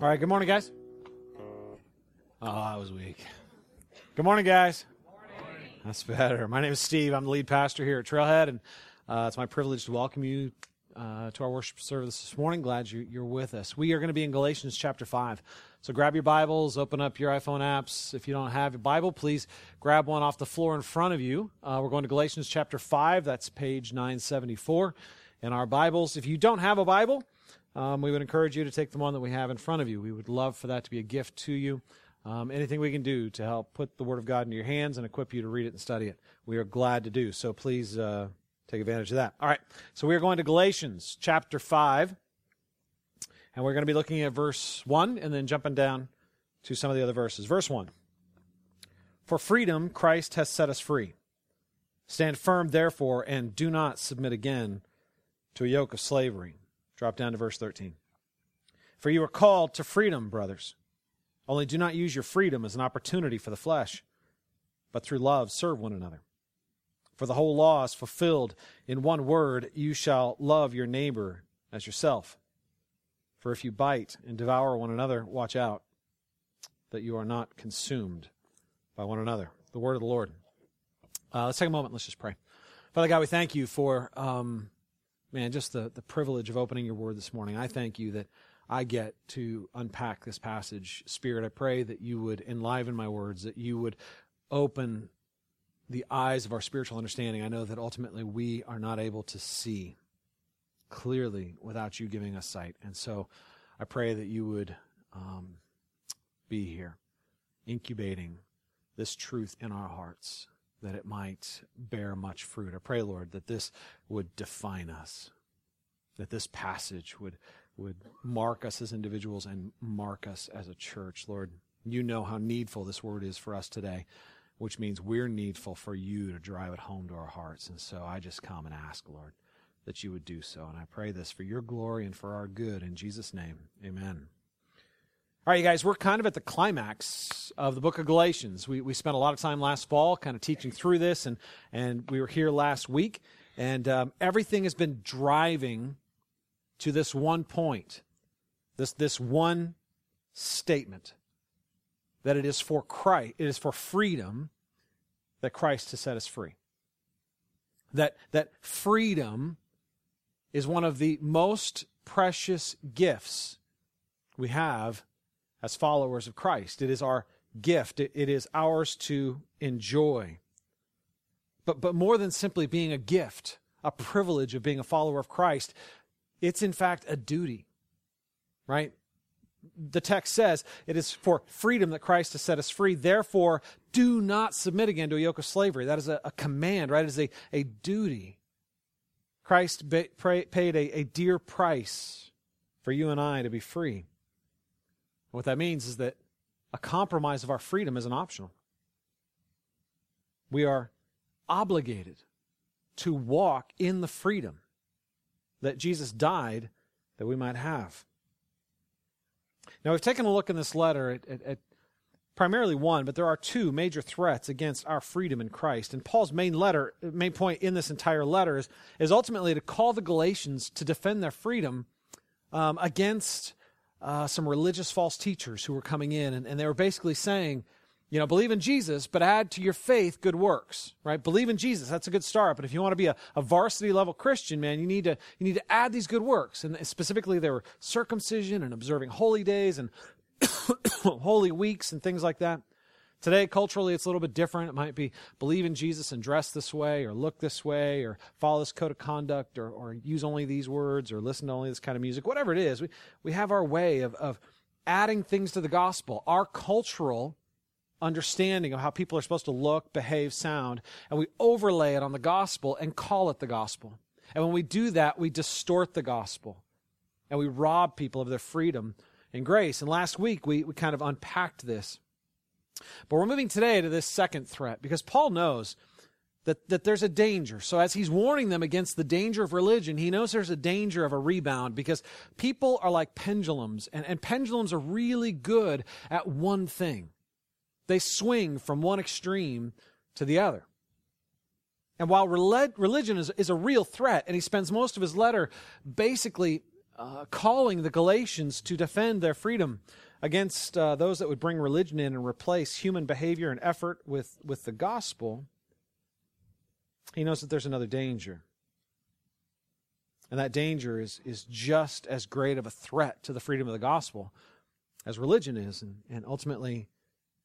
All right, good morning, guys. Oh, I was weak. Good morning, guys. That's better. My name is Steve. I'm the lead pastor here at Trailhead, and uh, it's my privilege to welcome you uh, to our worship service this morning. Glad you, you're with us. We are going to be in Galatians chapter 5. So grab your Bibles, open up your iPhone apps. If you don't have a Bible, please grab one off the floor in front of you. Uh, we're going to Galatians chapter 5. That's page 974 in our Bibles. If you don't have a Bible, um, we would encourage you to take the one that we have in front of you. We would love for that to be a gift to you. Um, anything we can do to help put the Word of God into your hands and equip you to read it and study it, we are glad to do. So please uh, take advantage of that. All right, so we are going to Galatians chapter 5, and we're going to be looking at verse 1 and then jumping down to some of the other verses. Verse 1 For freedom Christ has set us free. Stand firm, therefore, and do not submit again to a yoke of slavery. Drop down to verse 13. For you are called to freedom, brothers. Only do not use your freedom as an opportunity for the flesh, but through love serve one another. For the whole law is fulfilled in one word you shall love your neighbor as yourself. For if you bite and devour one another, watch out that you are not consumed by one another. The word of the Lord. Uh, let's take a moment. Let's just pray. Father God, we thank you for um, man, just the, the privilege of opening your word this morning. I thank you that I get to unpack this passage. Spirit, I pray that you would enliven my words, that you would open the eyes of our spiritual understanding. I know that ultimately we are not able to see clearly without you giving us sight. And so I pray that you would um, be here, incubating this truth in our hearts that it might bear much fruit. I pray, Lord, that this would define us, that this passage would, would mark us as individuals and mark us as a church. Lord, you know how needful this word is for us today, which means we're needful for you to drive it home to our hearts. And so I just come and ask, Lord, that you would do so. And I pray this for your glory and for our good. In Jesus' name, amen. All right, you guys, we're kind of at the climax of the book of Galatians. We, we spent a lot of time last fall kind of teaching through this, and, and we were here last week, and um, everything has been driving to this one point, this, this one statement that it is for Christ, it is for freedom that Christ has set us free. That, that freedom is one of the most precious gifts we have as followers of Christ. It is our gift, it, is ours to enjoy. But, but more than simply being a gift, a privilege of being a follower of Christ, it's in fact a duty, right? The text says it is for freedom that Christ has set us free. Therefore, do not submit again to a yoke of slavery. That is a, a command, right? It is a, a duty. Christ ba- paid a, a dear price for you and I to be free. What that means is that a compromise of our freedom isn't optional. We are obligated to walk in the freedom that Jesus died that we might have. Now, we've taken a look in this letter at, at, at, primarily one, but there are two major threats against our freedom in Christ. And Paul's main letter, main point in this entire letter is, is ultimately to call the Galatians to defend their freedom um, against uh, some religious false teachers who were coming in, and, and they were basically saying, you know, believe in Jesus, but add to your faith good works, right? Believe in Jesus. That's a good start. But if you want to be a, a varsity level Christian, man, you need to, you need to add these good works. And specifically, there were circumcision and observing holy days and holy weeks and things like that. Today, culturally, it's a little bit different. It might be believe in Jesus and dress this way, or look this way, or follow this code of conduct, or, or use only these words, or listen to only this kind of music. Whatever it is, we, we have our way of, of adding things to the gospel. Our cultural understanding of how people are supposed to look, behave, sound, and we overlay it on the gospel and call it the gospel. And when we do that, we distort the gospel and we rob people of their freedom and grace. And last week, we, we kind of unpacked this. But we're moving today to this second threat because Paul knows that, that there's a danger. So, as he's warning them against the danger of religion, he knows there's a danger of a rebound because people are like pendulums, and, and pendulums are really good at one thing they swing from one extreme to the other. And while religion is, is a real threat, and he spends most of his letter basically uh, calling the Galatians to defend their freedom against uh, those that would bring religion in and replace human behavior and effort with, with the gospel, he knows that there's another danger. And that danger is, is just as great of a threat to the freedom of the gospel as religion is. And, and ultimately,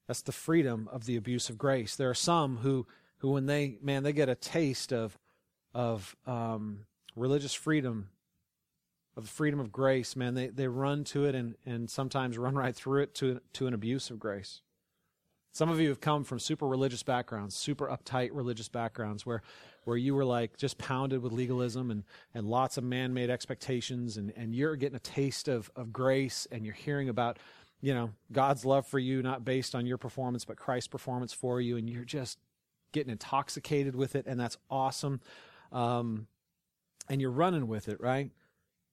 that's the freedom of the abuse of grace. There are some who, who when they, man, they get a taste of, of um, religious freedom, of the freedom of grace, man, they, they run to it and, and sometimes run right through it to, to an abuse of grace. Some of you have come from super religious backgrounds, super uptight religious backgrounds, where, where you were like just pounded with legalism and, and lots of man made expectations, and, and you're getting a taste of, of grace, and you're hearing about, you know, God's love for you, not based on your performance, but Christ's performance for you, and you're just getting intoxicated with it, and that's awesome. Um, and you're running with it, right?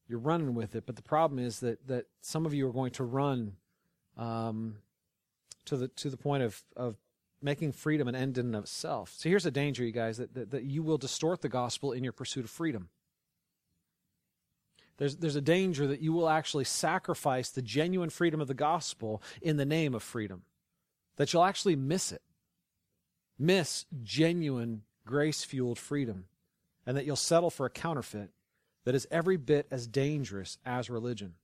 You're running with it. But the problem is that, that some of you are going to run um, to the to the point of, of making freedom an end in of itself. So here's a danger, you guys, that, that, that you will distort the gospel in your pursuit of freedom. There's, there's a danger that you will actually sacrifice the genuine freedom of the gospel in the name of freedom, that you'll actually miss it, miss genuine grace fueled freedom, and that you'll settle for a counterfeit that is every bit as dangerous as religion.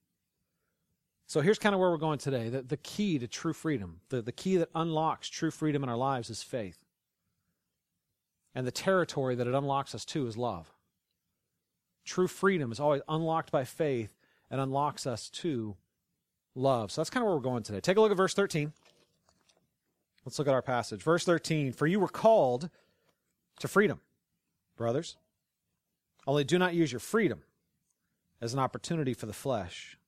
So here's kind of where we're going today. The, the key to true freedom, the, the key that unlocks true freedom in our lives is faith. And the territory that it unlocks us to is love. True freedom is always unlocked by faith and unlocks us to love. So that's kind of where we're going today. Take a look at verse 13. Let's look at our passage. Verse 13 For you were called to freedom, brothers. Only do not use your freedom as an opportunity for the flesh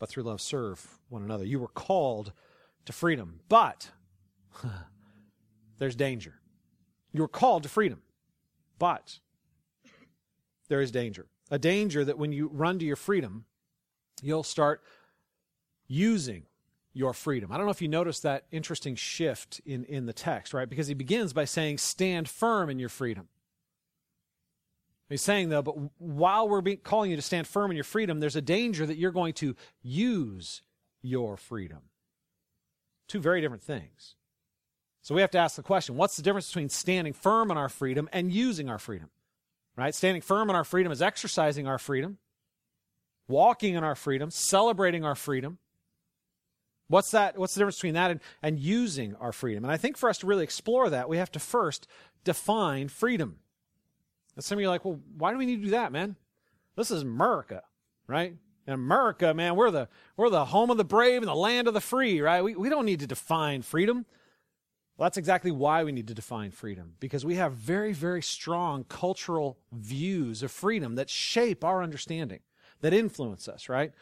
but through love serve one another. You were called to freedom, but there's danger. You were called to freedom, but there is danger. A danger that when you run to your freedom, you'll start using your freedom. I don't know if you noticed that interesting shift in, in the text, right? Because he begins by saying, stand firm in your freedom. He's saying, though, but while we're calling you to stand firm in your freedom, there's a danger that you're going to use your freedom. Two very different things. So we have to ask the question what's the difference between standing firm in our freedom and using our freedom? Right? Standing firm in our freedom is exercising our freedom, walking in our freedom, celebrating our freedom. What's that? What's the difference between that and, and using our freedom? And I think for us to really explore that, we have to first define freedom. And some of you are like, well, why do we need to do that, man? This is America, right? In America, man, we're the we're the home of the brave and the land of the free, right? We we don't need to define freedom. Well, that's exactly why we need to define freedom, because we have very, very strong cultural views of freedom that shape our understanding, that influence us, right?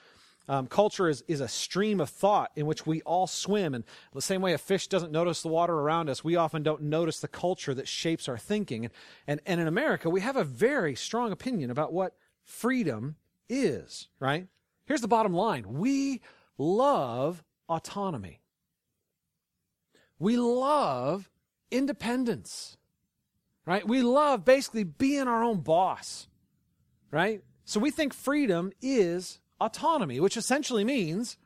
Um, culture is, is a stream of thought in which we all swim. And the same way a fish doesn't notice the water around us, we often don't notice the culture that shapes our thinking. And, and, and in America, we have a very strong opinion about what freedom is, right? Here's the bottom line we love autonomy, we love independence, right? We love basically being our own boss, right? So we think freedom is autonomy, which essentially means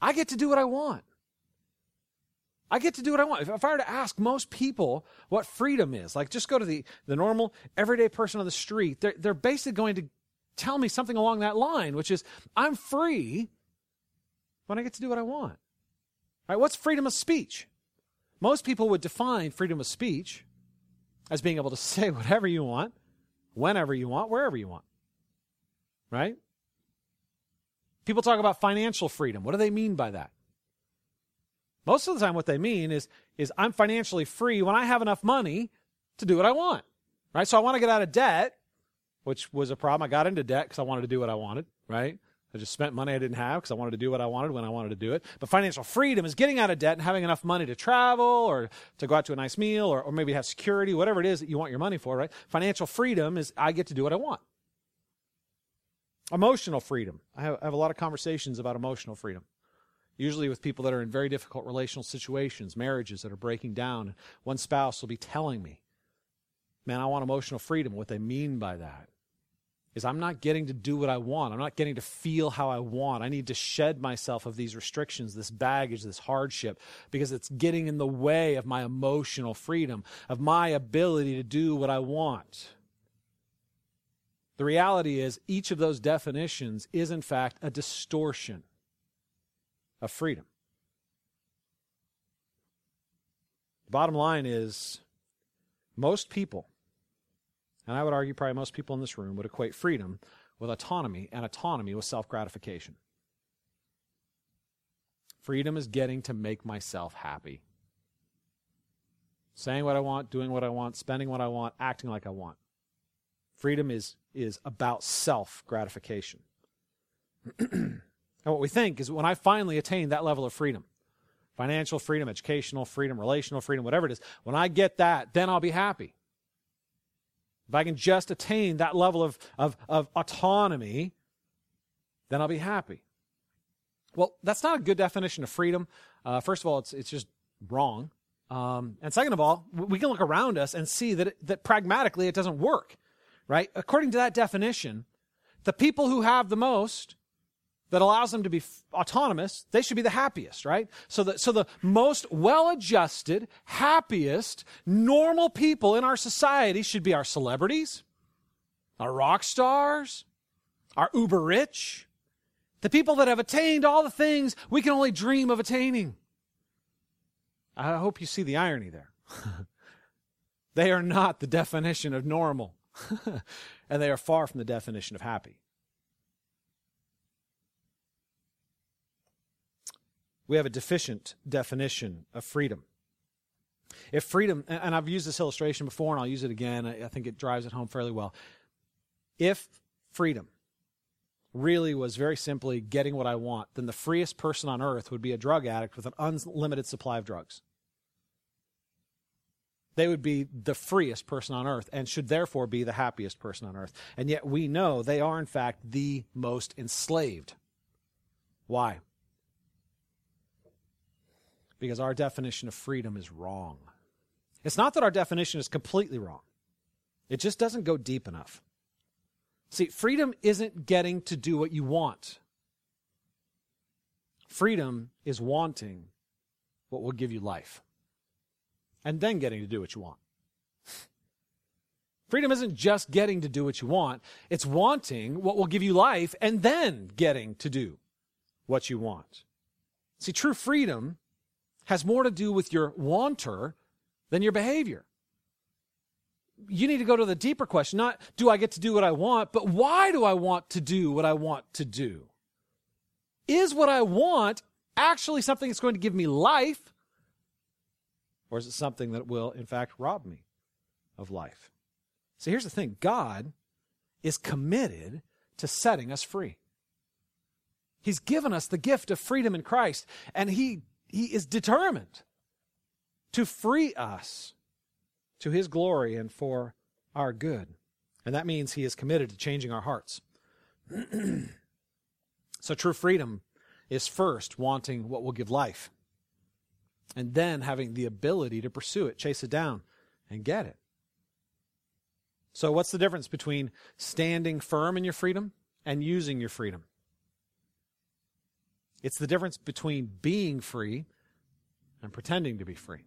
I get to do what I want. I get to do what I want. If, if, I were to ask most people what freedom is, like just go to the, the normal, everyday person on the street, they're, they're basically going to tell me something along that line, which is I'm free when I get to do what I want. Right? What's freedom of speech? Most people would define freedom of speech as being able to say whatever you want, whenever you want, wherever you want. Right? People talk about financial freedom. What do they mean by that? Most of the time, what they mean is, is I'm financially free when I have enough money to do what I want. Right? So I want to get out of debt, which was a problem. I got into debt because I wanted to do what I wanted, right? I just spent money I didn't have because I wanted to do what I wanted when I wanted to do it. But financial freedom is getting out of debt and having enough money to travel or to go out to a nice meal or, or maybe have security, whatever it is that you want your money for, right? Financial freedom is I get to do what I want. Emotional freedom. I have, I have, a lot of conversations about emotional freedom, usually with people that are in very difficult relational situations, marriages that are breaking down. One spouse will be telling me, Man, I want emotional freedom, what they mean by that. is I'm not getting to do what I want. I'm not getting to feel how I want. I need to shed myself of these restrictions, this baggage, this hardship, because it's getting in the way of my emotional freedom, of my ability to do what I want. The reality is, each of those definitions is, in fact, a distortion of freedom. The bottom line is, most people and I would argue probably most people in this room would equate freedom with autonomy and autonomy with self gratification. Freedom is getting to make myself happy. Saying what I want, doing what I want, spending what I want, acting like I want. Freedom is, is about self gratification. and what we think is when I finally attain that level of freedom, financial freedom, educational freedom, relational freedom, whatever it is, when I get that, then I'll be happy. If I can just attain that level of, of, of autonomy, then I'll be happy. Well, that's not a good definition of freedom. Uh, first of all, it's, it's just wrong. Um, and second of all, we can look around us and see that, it, that pragmatically it doesn't work, right? According to that definition, the people who have the most that allows them to be autonomous, they should be the happiest, right? So the, so the most well adjusted, happiest, normal people in our society should be our celebrities, our rock stars, our uber rich, the people that have attained all the things we can only dream of attaining. I hope you see the irony there. they are not the definition of normal, and they are far from the definition of happy. we have a deficient definition of freedom. If freedom, and I've used this illustration before and I'll use it again, I think it drives it home fairly well. If freedom really was very simply getting what I want, then the freest person on earth would be a drug addict with an unlimited supply of drugs. They would be the freest person on earth and should therefore be the happiest person on earth. And yet we know they are, in fact, the most enslaved. Why? because our definition of freedom is wrong. It's not that our definition is completely wrong, it just doesn't go deep enough. See, freedom isn't getting to do what you want, freedom is wanting what will give you life and then getting to do what you want. Freedom isn't just getting to do what you want, it's wanting what will give you life and then getting to do what you want. See, true freedom has more to do with your wanter than your behavior. You need to go to the deeper question not do I get to do what I want, but why do I want to do what I want to do? Is what I want actually something that's going to give me life? Or is it something that will, in fact, rob me of life? So here's the thing God is committed to setting us free. He's given us the gift of freedom in Christ, and He he is determined to free us to His glory and for our good. And that means He is committed to changing our hearts. so true freedom is first wanting what will give life, and then having the ability to pursue it, chase it down, and get it. So, what's the difference between standing firm in your freedom and using your freedom? It's the difference between being free and pretending to be free.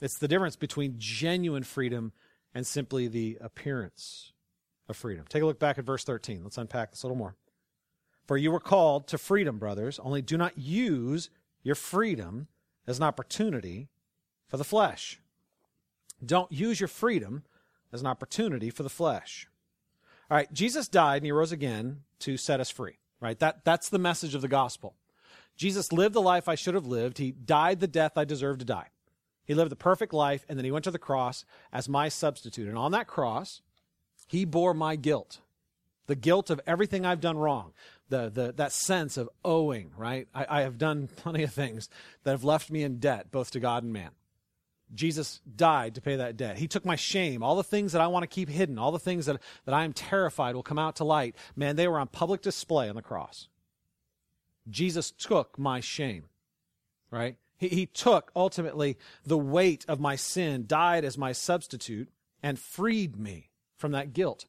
It's the difference between genuine freedom and simply the appearance of freedom. Take a look back at verse 13. Let's unpack this a little more. For you were called to freedom, brothers, only do not use your freedom as an opportunity for the flesh. Don't use your freedom as an opportunity for the flesh. All right, Jesus died and he rose again to set us free right? That, that's the message of the gospel. Jesus lived the life I should have lived. He died the death I deserved to die. He lived the perfect life, and then he went to the cross as my substitute. And on that cross, he bore my guilt the guilt of everything I've done wrong, the, the, that sense of owing, right? I, I have done plenty of things that have left me in debt, both to God and man. Jesus died to pay that debt. He took my shame, all the things that I want to keep hidden, all the things that, that I am terrified will come out to light. Man, they were on public display on the cross. Jesus took my shame, right? He, he took ultimately the weight of my sin, died as my substitute, and freed me from that guilt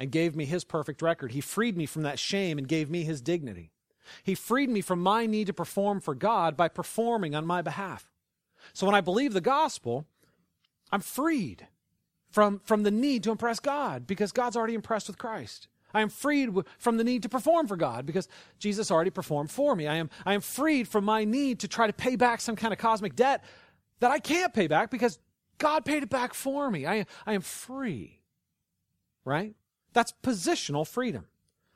and gave me his perfect record. He freed me from that shame and gave me his dignity. He freed me from my need to perform for God by performing on my behalf. So when I believe the gospel, I'm freed from, from the need to impress God because God's already impressed with Christ. I am freed from the need to perform for God because Jesus already performed for me. I am, I am freed from my need to try to pay back some kind of cosmic debt that I can't pay back because God paid it back for me. I, I am free. Right? That's positional freedom.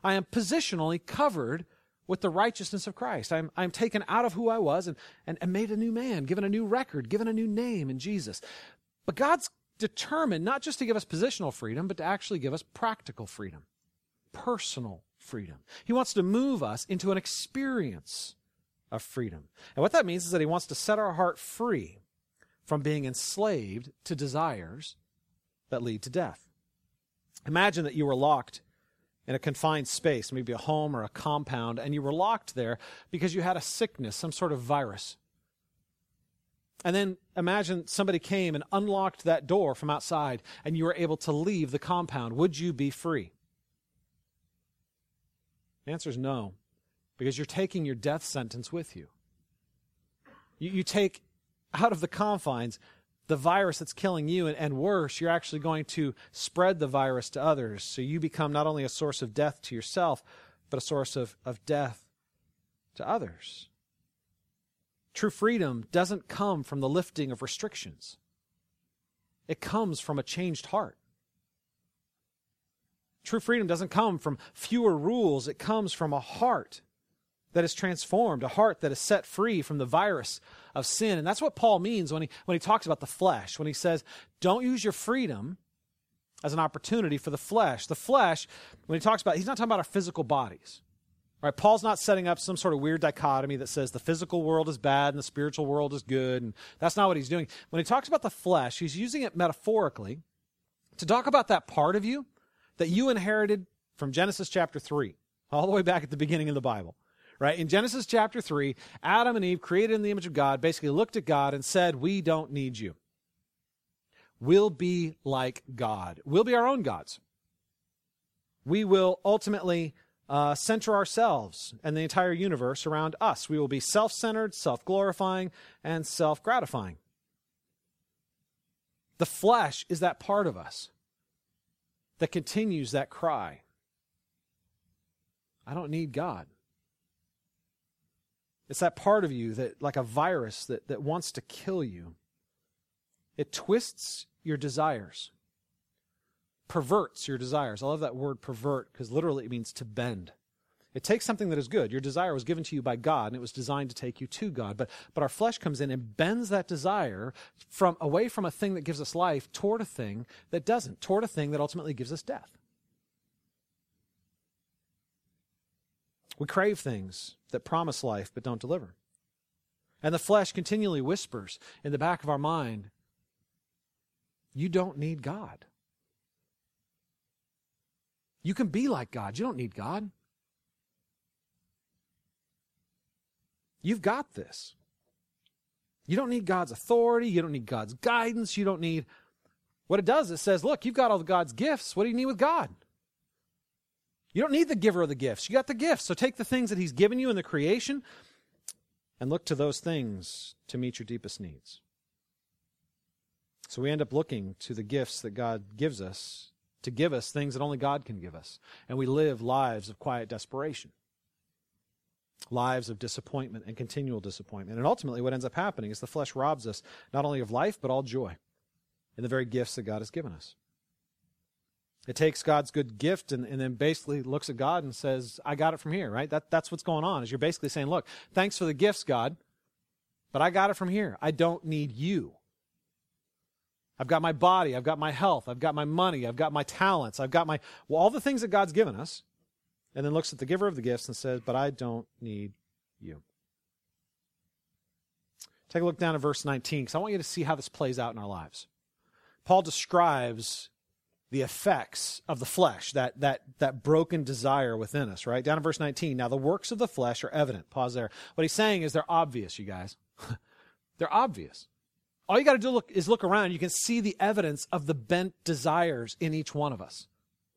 I am positionally covered with the righteousness of Christ. I'm, I'm taken out of who I was and, and, and made a new man, given a new record, given a new name in Jesus. But God's determined not just to give us positional freedom, but to actually give us practical freedom, personal freedom. He wants to move us into an experience of freedom. And what that means is that He wants to set our heart free from being enslaved to desires that lead to death. Imagine that you were locked in a confined space, maybe a home or a compound, and you were locked there because you had a sickness, some sort of virus. And then imagine somebody came and unlocked that door from outside and you were able to leave the compound. Would you be free? The answer is no, because you're taking your death sentence with you. You, you take out of the confines the virus that's killing you, and, and worse, you're actually going to spread the virus to others. So you become not only a source of death to yourself, but a source of, of death to others. True freedom doesn't come from the lifting of restrictions, it comes from a changed heart. True freedom doesn't come from fewer rules, it comes from a heart that is transformed, a heart that is set free from the virus of sin. And that's what Paul means when he, when he talks about the flesh, when he says, don't use your freedom as an opportunity for the flesh. The flesh, when he talks about, he's not talking about our physical bodies. Right? Paul's not setting up some sort of weird dichotomy that says the physical world is bad and the spiritual world is good. And that's not what he's doing. When he talks about the flesh, he's using it metaphorically to talk about that part of you that you inherited from Genesis chapter 3, all the way back at the beginning of the Bible right? In Genesis chapter 3, Adam and Eve, created in the image of God, basically looked at God and said, We don't need you. We'll be like God. We'll be our own gods. We will ultimately uh, center ourselves and the entire universe around us. We will be self centered, self glorifying, and self gratifying. The flesh is that part of us that continues that cry I don't need God. It's that part of you that, like a virus, that, that wants to kill you. It twists your desires, perverts your desires. I love that word pervert because literally it means to bend. It takes something that is good. Your desire was given to you by God and it was designed to take you to God. But, but our flesh comes in and bends that desire from away from a thing that gives us life toward a thing that doesn't, toward a thing that ultimately gives us death. We crave things that promise life but don't deliver. And the flesh continually whispers in the back of our mind, You don't need God. You can be like God. You don't need God. You've got this. You don't need God's authority. You don't need God's guidance. You don't need. What it does, it says, look, you've got all of God's gifts. What do you need with God? You don't need the giver of the gifts. You got the gifts. So take the things that He's given you in the creation and look to those things to meet your deepest needs. So we end up looking to the gifts that God gives us to give us things that only God can give us. And we live lives of quiet desperation, lives of disappointment and continual disappointment. And ultimately, what ends up happening is the flesh robs us not only of life, but all joy in the very gifts that God has given us. It takes God's good gift and, and then basically looks at God and says, I got it from here, right? That, that's what's going on, is you're basically saying, look, thanks for the gifts, God, but I got it from here. I don't need you. I've got my body, I've got my health, I've got my money, I've got my talents, I've got my, well, all the things that God's given us, and then looks at the giver of the gifts and says, but I don't need you. Take a look down at verse 19, because I want you to see how this plays out in our lives. Paul describes the effects of the flesh, that, that, that broken desire within us, right? Down in verse 19. Now, the works of the flesh are evident. Pause there. What he's saying is they're obvious, you guys. they're obvious. All you got to do look, is look around. You can see the evidence of the bent desires in each one of us,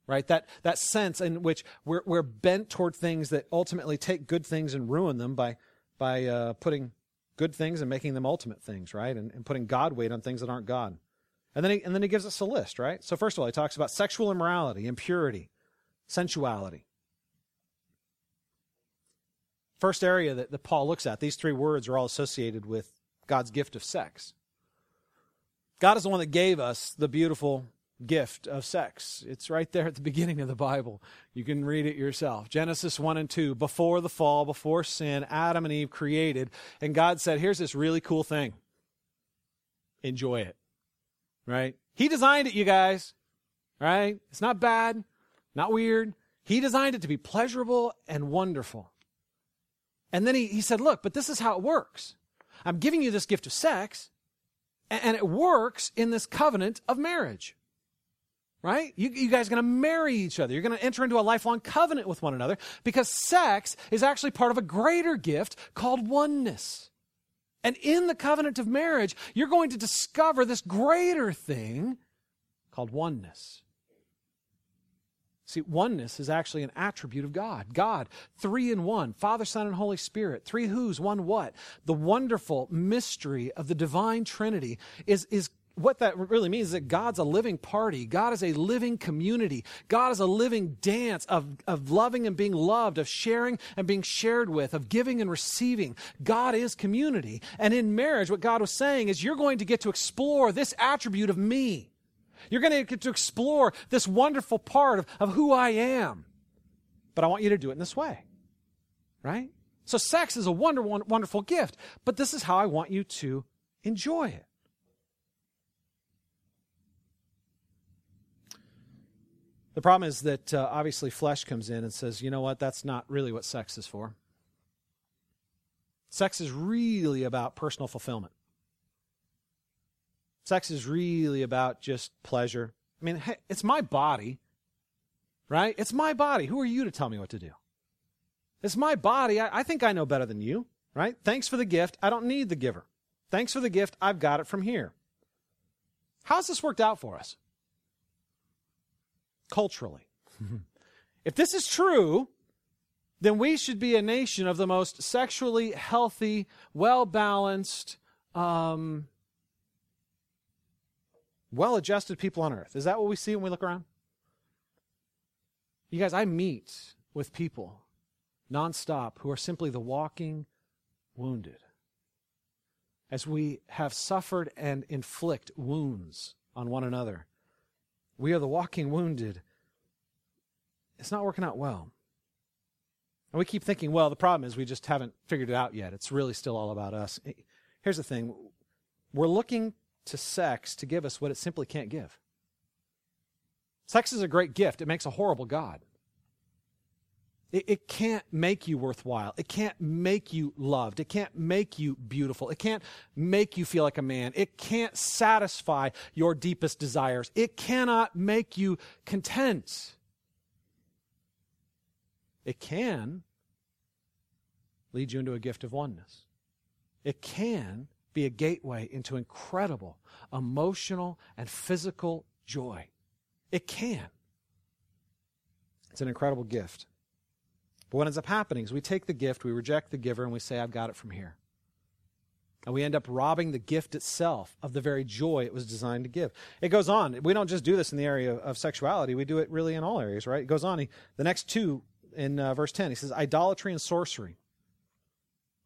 right? That, that sense in which we're, we're bent toward things that ultimately take good things and ruin them by, by uh, putting good things and making them ultimate things, right? And, and putting God weight on things that aren't God. And then, he, and then he gives us a list, right? So, first of all, he talks about sexual immorality, impurity, sensuality. First area that, that Paul looks at, these three words are all associated with God's gift of sex. God is the one that gave us the beautiful gift of sex. It's right there at the beginning of the Bible. You can read it yourself. Genesis 1 and 2. Before the fall, before sin, Adam and Eve created, and God said, Here's this really cool thing. Enjoy it. Right? He designed it, you guys. Right? It's not bad, not weird. He designed it to be pleasurable and wonderful. And then he, he said, Look, but this is how it works. I'm giving you this gift of sex, and it works in this covenant of marriage. Right? You, you guys are going to marry each other. You're going to enter into a lifelong covenant with one another because sex is actually part of a greater gift called oneness. And in the covenant of marriage, you're going to discover this greater thing called oneness. See, oneness is actually an attribute of God. God, three in one, Father, Son, and Holy Spirit. Three who's, one what. The wonderful mystery of the divine Trinity is, is what that really means is that God's a living party. God is a living community. God is a living dance of, of loving and being loved, of sharing and being shared with, of giving and receiving. God is community. And in marriage, what God was saying is you're going to get to explore this attribute of me. You're going to get to explore this wonderful part of, of who I am. But I want you to do it in this way. Right? So sex is a wonder, wonderful gift, but this is how I want you to enjoy it. The problem is that uh, obviously flesh comes in and says, you know what, that's not really what sex is for. Sex is really about personal fulfillment. Sex is really about just pleasure. I mean, hey, it's my body, right? It's my body. Who are you to tell me what to do? It's my body. I, I think I know better than you, right? Thanks for the gift. I don't need the giver. Thanks for the gift. I've got it from here. How's this worked out for us? Culturally. if this is true, then we should be a nation of the most sexually healthy, well balanced, um, well adjusted people on earth. Is that what we see when we look around? You guys, I meet with people nonstop who are simply the walking wounded. As we have suffered and inflict wounds on one another, we are the walking wounded. It's not working out well. And we keep thinking, well, the problem is we just haven't figured it out yet. It's really still all about us. Here's the thing we're looking to sex to give us what it simply can't give. Sex is a great gift, it makes a horrible God. It, it, can't make you worthwhile. It can't make you loved. It can't make you beautiful. It can't make you feel like a man. It can't satisfy your deepest desires. It cannot make you content. It can lead you into a gift of oneness. It can be a gateway into incredible emotional and physical joy. It can. It's an incredible gift. But what ends up happening is we take the gift, we reject the giver, and we say, I've got it from here. And we end up robbing the gift itself of the very joy it was designed to give. It goes on. We don't just do this in the area of sexuality, we do it really in all areas, right? It goes on. He, the next two in uh, verse 10, he says, idolatry and sorcery.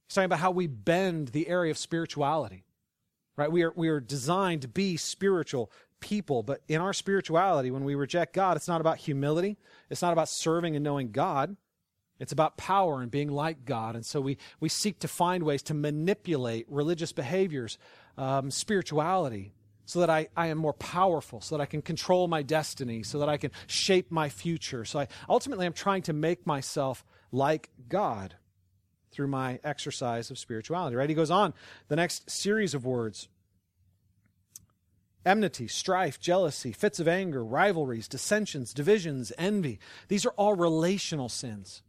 He's talking about how we bend the area of spirituality. Right? We are we are designed to be spiritual people, but in our spirituality, when we reject God, it's not about humility. It's not about serving and knowing God. It's about power and being like God. And so we, we seek to find ways to manipulate religious behaviors, um, spirituality, so that I, I am more powerful, so that I can control my destiny, so that I can shape my future. So I, ultimately, I'm trying to make myself like God through my exercise of spirituality. Right? He goes on the next series of words enmity, strife, jealousy, fits of anger, rivalries, dissensions, divisions, envy. These are all relational sins.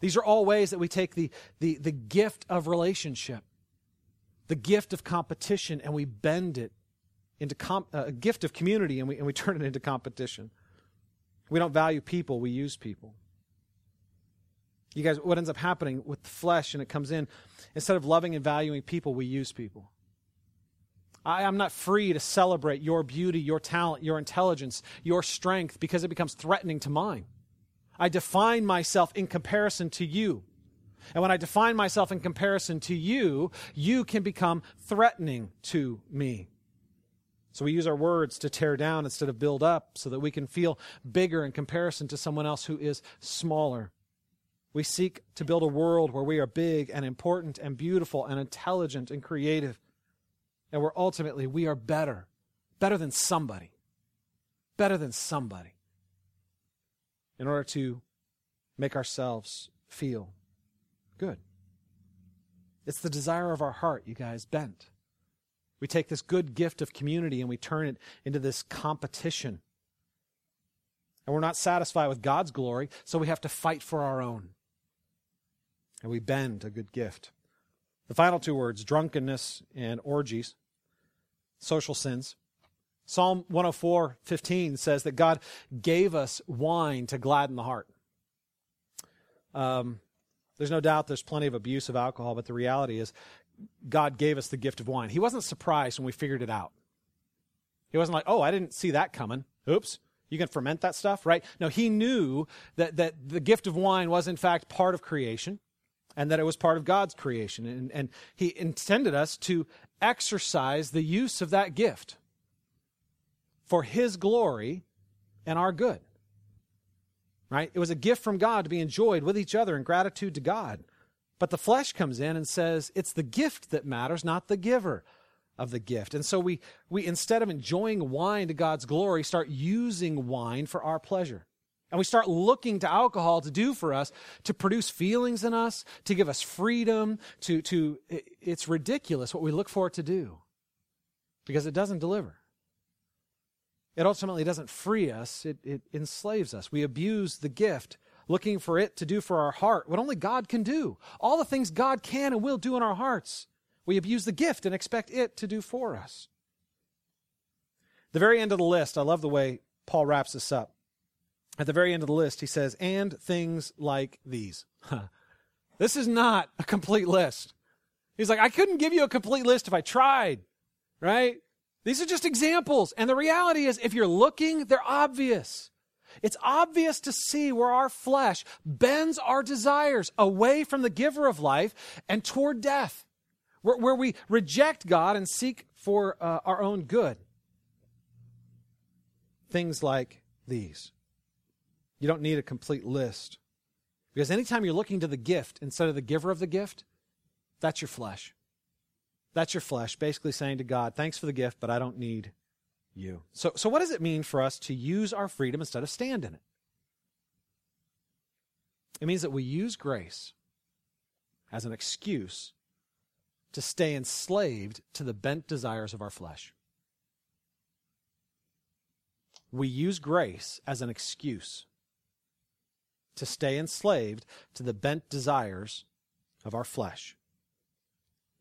These are all ways that we take the, the, the gift of relationship the gift of competition and we bend it into uh, a gift of community and we, and we turn it into competition. We don't value people, we use people. You guys, what ends up happening with the flesh and it comes in, instead of loving and valuing people, we use people. I, am not free to celebrate your beauty, your talent, your intelligence, your strength because it becomes threatening to mine. I define myself in comparison to you. And when I define myself in comparison to you, you can become threatening to me. So we use our words to tear down instead of build up so that we can feel bigger in comparison to someone else who is smaller. We seek to build a world where we are big and important and beautiful and intelligent and creative. And where ultimately we are better, better than somebody, better than somebody, in order to make ourselves feel good. It's the desire of our heart, you guys, bent. We take this good gift of community and we turn it into this competition. And we're not satisfied with God's glory, so we have to fight for our own. And we bend a good gift. The final two words drunkenness and orgies, social sins. Psalm 104 15 says that God gave us wine to gladden the heart. Um, there's no doubt there's plenty of abuse of alcohol, but the reality is God gave us the gift of wine. He wasn't surprised when we figured it out. He wasn't like, oh, I didn't see that coming. Oops. You can ferment that stuff, right? No, he knew that, that the gift of wine was, in fact, part of creation and that it was part of God's creation. And, and he intended us to exercise the use of that gift for his glory and our good. Right? It was a gift from God to be enjoyed with each other in gratitude to God. But the flesh comes in and says it's the gift that matters, not the giver of the gift. And so we, we instead of enjoying wine to God's glory, start using wine for our pleasure. And we start looking to alcohol to do for us, to produce feelings in us, to give us freedom, to, to it's ridiculous what we look for it to do. Because it doesn't deliver. It ultimately doesn't free us, it, it enslaves us. We abuse the gift looking for it to do for our heart what only God can do. All the things God can and will do in our hearts. We abuse the gift and expect it to do for us. The very end of the list, I love the way Paul wraps this up. At the very end of the list, he says, and things like these. this is not a complete list. He's like, I couldn't give you a complete list if I tried, right? These are just examples. And the reality is, if you're looking, they're obvious. It's obvious to see where our flesh bends our desires away from the giver of life and toward death, where, where we reject God and seek for uh, our own good. Things like these. You don't need a complete list. Because anytime you're looking to the gift instead of the giver of the gift, that's your flesh. That's your flesh, basically saying to God, thanks for the gift, but I don't need you. So, so what does it mean for us to use our freedom instead of stand in it? It means that we use grace as an excuse to stay enslaved to the bent desires of our flesh. We use grace as an excuse to stay enslaved to the bent desires of our flesh.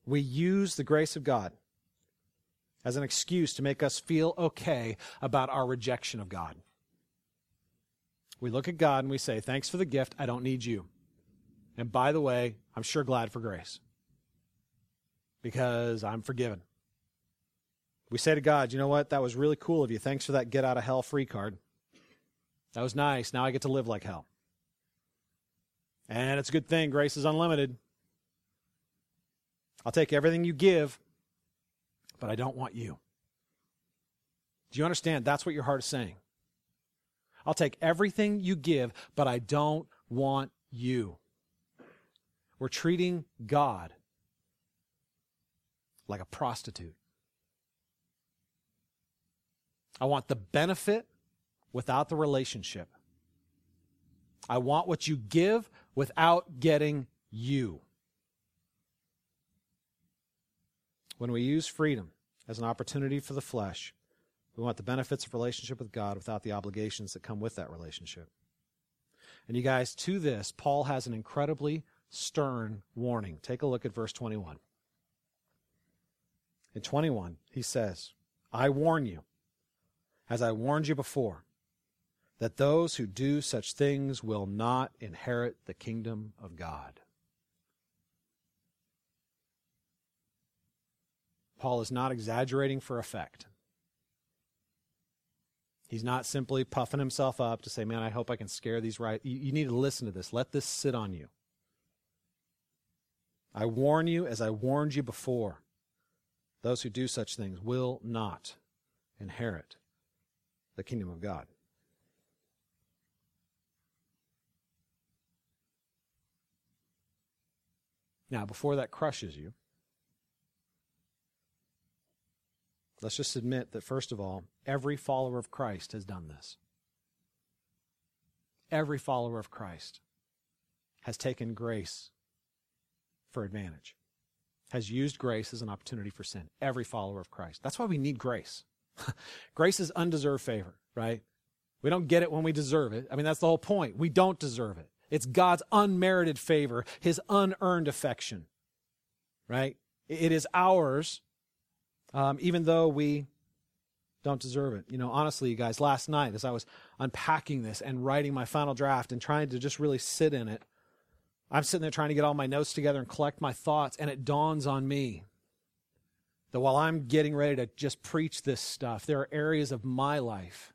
We use the grace of God as an excuse to make us feel okay about our rejection of God. We look at God and we say, Thanks for the gift. I don't need you. And by the way, I'm sure glad for grace because I'm forgiven. We say to God, You know what? That was really cool of you. Thanks for that get out of hell free card. That was nice. Now I get to live like hell. And it's a good thing. Grace is unlimited. I'll take everything you give but I don't want you. Do you understand? That's what your heart is saying. I'll take everything you give, but I don't want you. We're treating God like a prostitute. I want the benefit without the relationship. I want what you give without getting you. When we use freedom as an opportunity for the flesh, we want the benefits of relationship with God without the obligations that come with that relationship. And you guys, to this, Paul has an incredibly stern warning. Take a look at verse 21. In 21, he says, I warn you, as I warned you before, that those who do such things will not inherit the kingdom of God. Paul is not exaggerating for effect. He's not simply puffing himself up to say, Man, I hope I can scare these right. You, you need to listen to this. Let this sit on you. I warn you, as I warned you before, those who do such things will not inherit the kingdom of God. Now, before that crushes you, let's just admit that, first of all, every follower of Christ has done this. Every follower of Christ has taken grace for advantage, has used grace as an opportunity for sin. Every follower of Christ. That's why we need grace. grace is undeserved favor, right? We don't get it when we deserve it. I mean, that's the whole point. We don't deserve it. It's God's unmerited favor, his unearned affection, right? It is ours, um, even though we don't deserve it. You know, honestly, you guys, last night as I was unpacking this and writing my final draft and trying to just really sit in it, I'm sitting there trying to get all my notes together and collect my thoughts, and it dawns on me that while I'm getting ready to just preach this stuff, there are areas of my life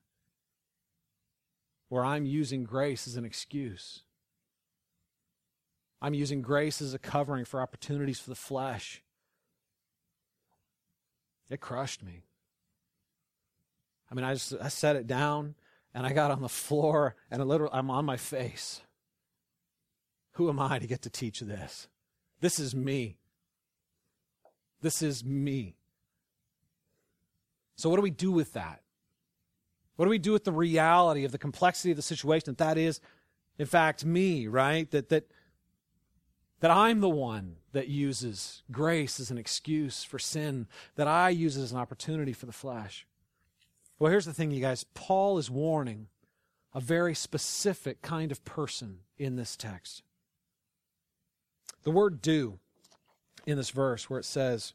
where I'm using grace as an excuse. I'm using grace as a covering for opportunities for the flesh. It crushed me. I mean, I just I set it down and I got on the floor and I literally I'm on my face. Who am I to get to teach this? This is me. This is me. So what do we do with that? What do we do with the reality of the complexity of the situation that that is in fact me, right? That that that I'm the one that uses grace as an excuse for sin, that I use as an opportunity for the flesh. Well, here's the thing, you guys. Paul is warning a very specific kind of person in this text. The word do in this verse, where it says,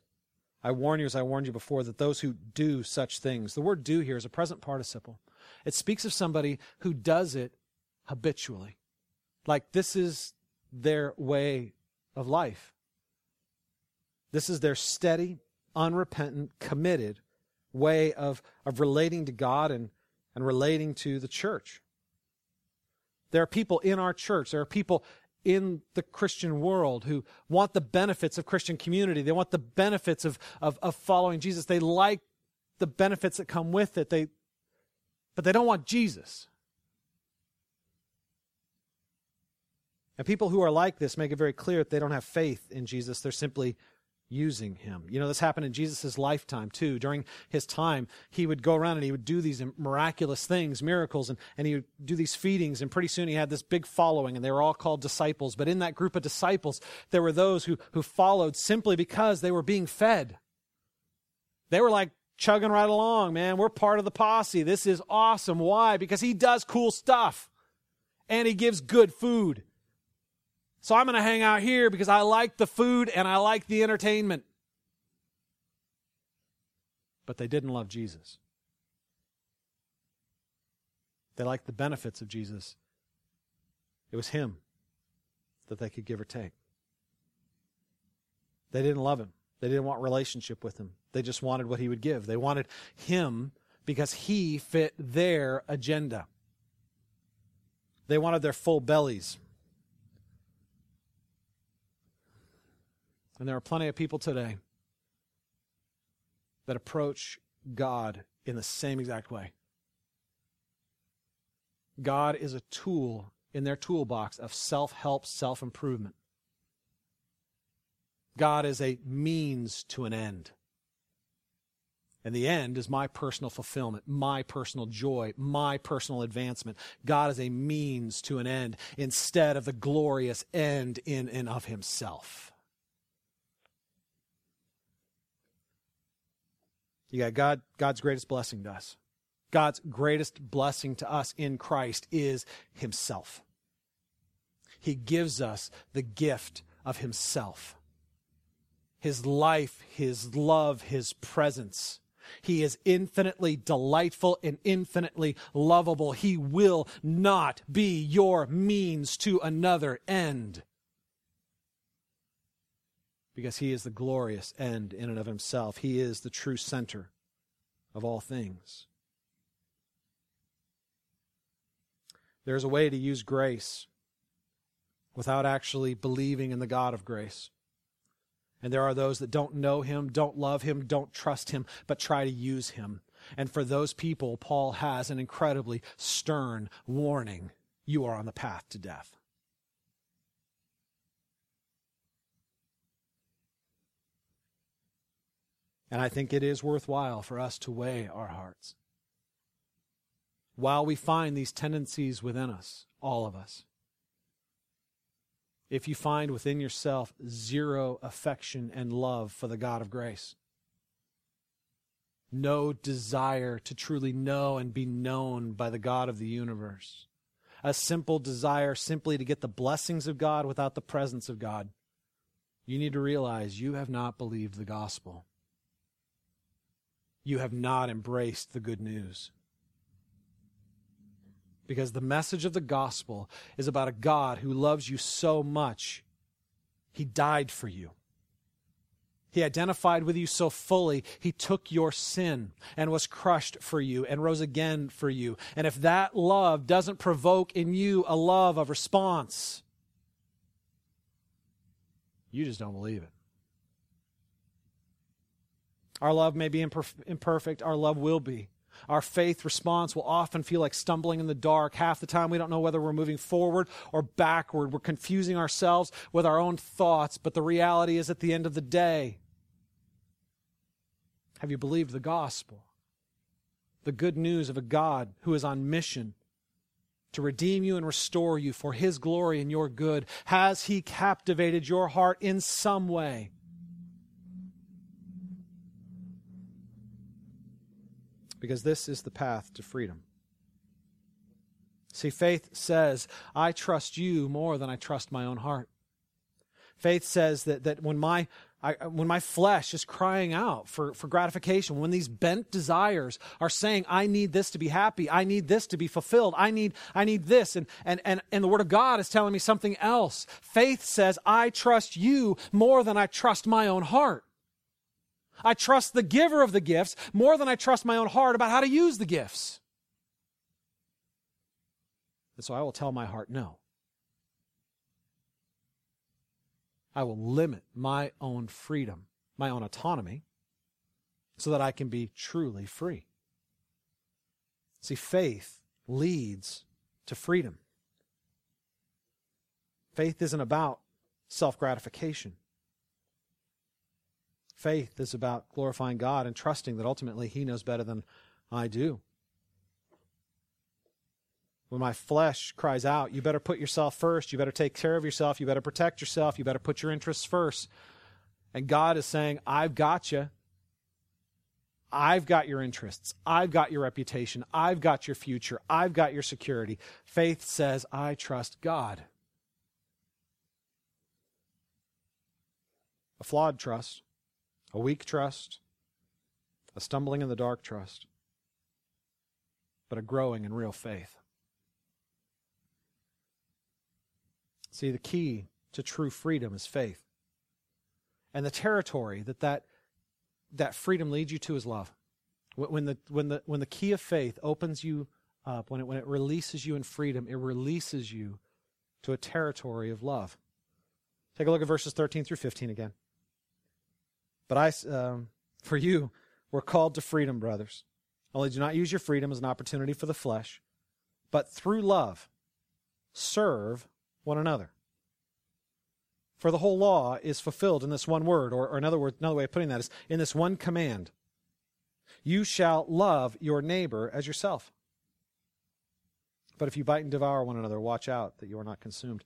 I warn you as I warned you before, that those who do such things, the word do here is a present participle. It speaks of somebody who does it habitually. Like this is their way of life. This is their steady, unrepentant, committed way of, of relating to God and, and relating to the church. There are people in our church, there are people in the Christian world who want the benefits of Christian community. They want the benefits of, of, of following Jesus. They like the benefits that come with it. They, but they don't want Jesus. And people who are like this make it very clear that they don't have faith in Jesus. They're simply using him. You know, this happened in Jesus' lifetime too. During his time, he would go around and he would do these miraculous things, miracles, and, and he would do these feedings. And pretty soon he had this big following, and they were all called disciples. But in that group of disciples, there were those who, who followed simply because they were being fed. They were like chugging right along, man. We're part of the posse. This is awesome. Why? Because he does cool stuff and he gives good food so I'm going to hang out here because I like the food and I like the entertainment. But they didn't love Jesus. They liked the benefits of Jesus. It was Him that they could give or take. They didn't love Him. They didn't want relationship with Him. They just wanted what He would give. They wanted Him because He fit their agenda. They wanted their full bellies. And there are plenty of people today that approach God in the same exact way. God is a tool in their toolbox of self help, self improvement. God is a means to an end. And the end is my personal fulfillment, my personal joy, my personal advancement. God is a means to an end instead of the glorious end in and of himself. You got God, God's greatest blessing to us. God's greatest blessing to us in Christ is Himself. He gives us the gift of Himself. his life, his love, his presence. He is infinitely delightful and infinitely lovable. He will not be your means to another end. Because he is the glorious end in and of himself. He is the true center of all things. There's a way to use grace without actually believing in the God of grace. And there are those that don't know him, don't love him, don't trust him, but try to use him. And for those people, Paul has an incredibly stern warning you are on the path to death. And I think it is worthwhile for us to weigh our hearts. While we find these tendencies within us, all of us, if you find within yourself zero affection and love for the God of grace, no desire to truly know and be known by the God of the universe, a simple desire simply to get the blessings of God without the presence of God, you need to realize you have not believed the gospel. You have not embraced the good news. Because the message of the gospel is about a God who loves you so much, he died for you. He identified with you so fully, he took your sin and was crushed for you and rose again for you. And if that love doesn't provoke in you a love of response, you just don't believe it. Our love may be imperfect, our love will be. Our faith response will often feel like stumbling in the dark. Half the time, we don't know whether we're moving forward or backward. We're confusing ourselves with our own thoughts. But the reality is, at the end of the day, have you believed the gospel? The good news of a God who is on mission to redeem you and restore you for his glory and your good. Has he captivated your heart in some way? Because this is the path to freedom. See, faith says, I trust you more than I trust my own heart. Faith says that, that when, my, I, when my flesh is crying out for, for gratification, when these bent desires are saying, I need this to be happy, I need this to be fulfilled, I need, I need this, and, and, and, and the Word of God is telling me something else. Faith says, I trust you more than I trust my own heart. I trust the giver of the gifts more than I trust my own heart about how to use the gifts. And so I will tell my heart no. I will limit my own freedom, my own autonomy, so that I can be truly free. See, faith leads to freedom. Faith isn't about self gratification. Faith is about glorifying God and trusting that ultimately He knows better than I do. When my flesh cries out, you better put yourself first. You better take care of yourself. You better protect yourself. You better put your interests first. And God is saying, I've got you. I've got your interests. I've got your reputation. I've got your future. I've got your security. Faith says, I trust God. A flawed trust a weak trust, a stumbling in the dark trust, but a growing in real faith. See, the key to true freedom is faith. And the territory that that, that freedom leads you to is love. When the, when, the, when the key of faith opens you up, when it, when it releases you in freedom, it releases you to a territory of love. Take a look at verses 13 through 15 again. But I, um, for you, we're called to freedom, brothers. Only do not use your freedom as an opportunity for the flesh, but through love, serve one another. For the whole law is fulfilled in this one word, or, or another word, another way of putting that is in this one command. You shall love your neighbor as yourself. But if you bite and devour one another, watch out that you are not consumed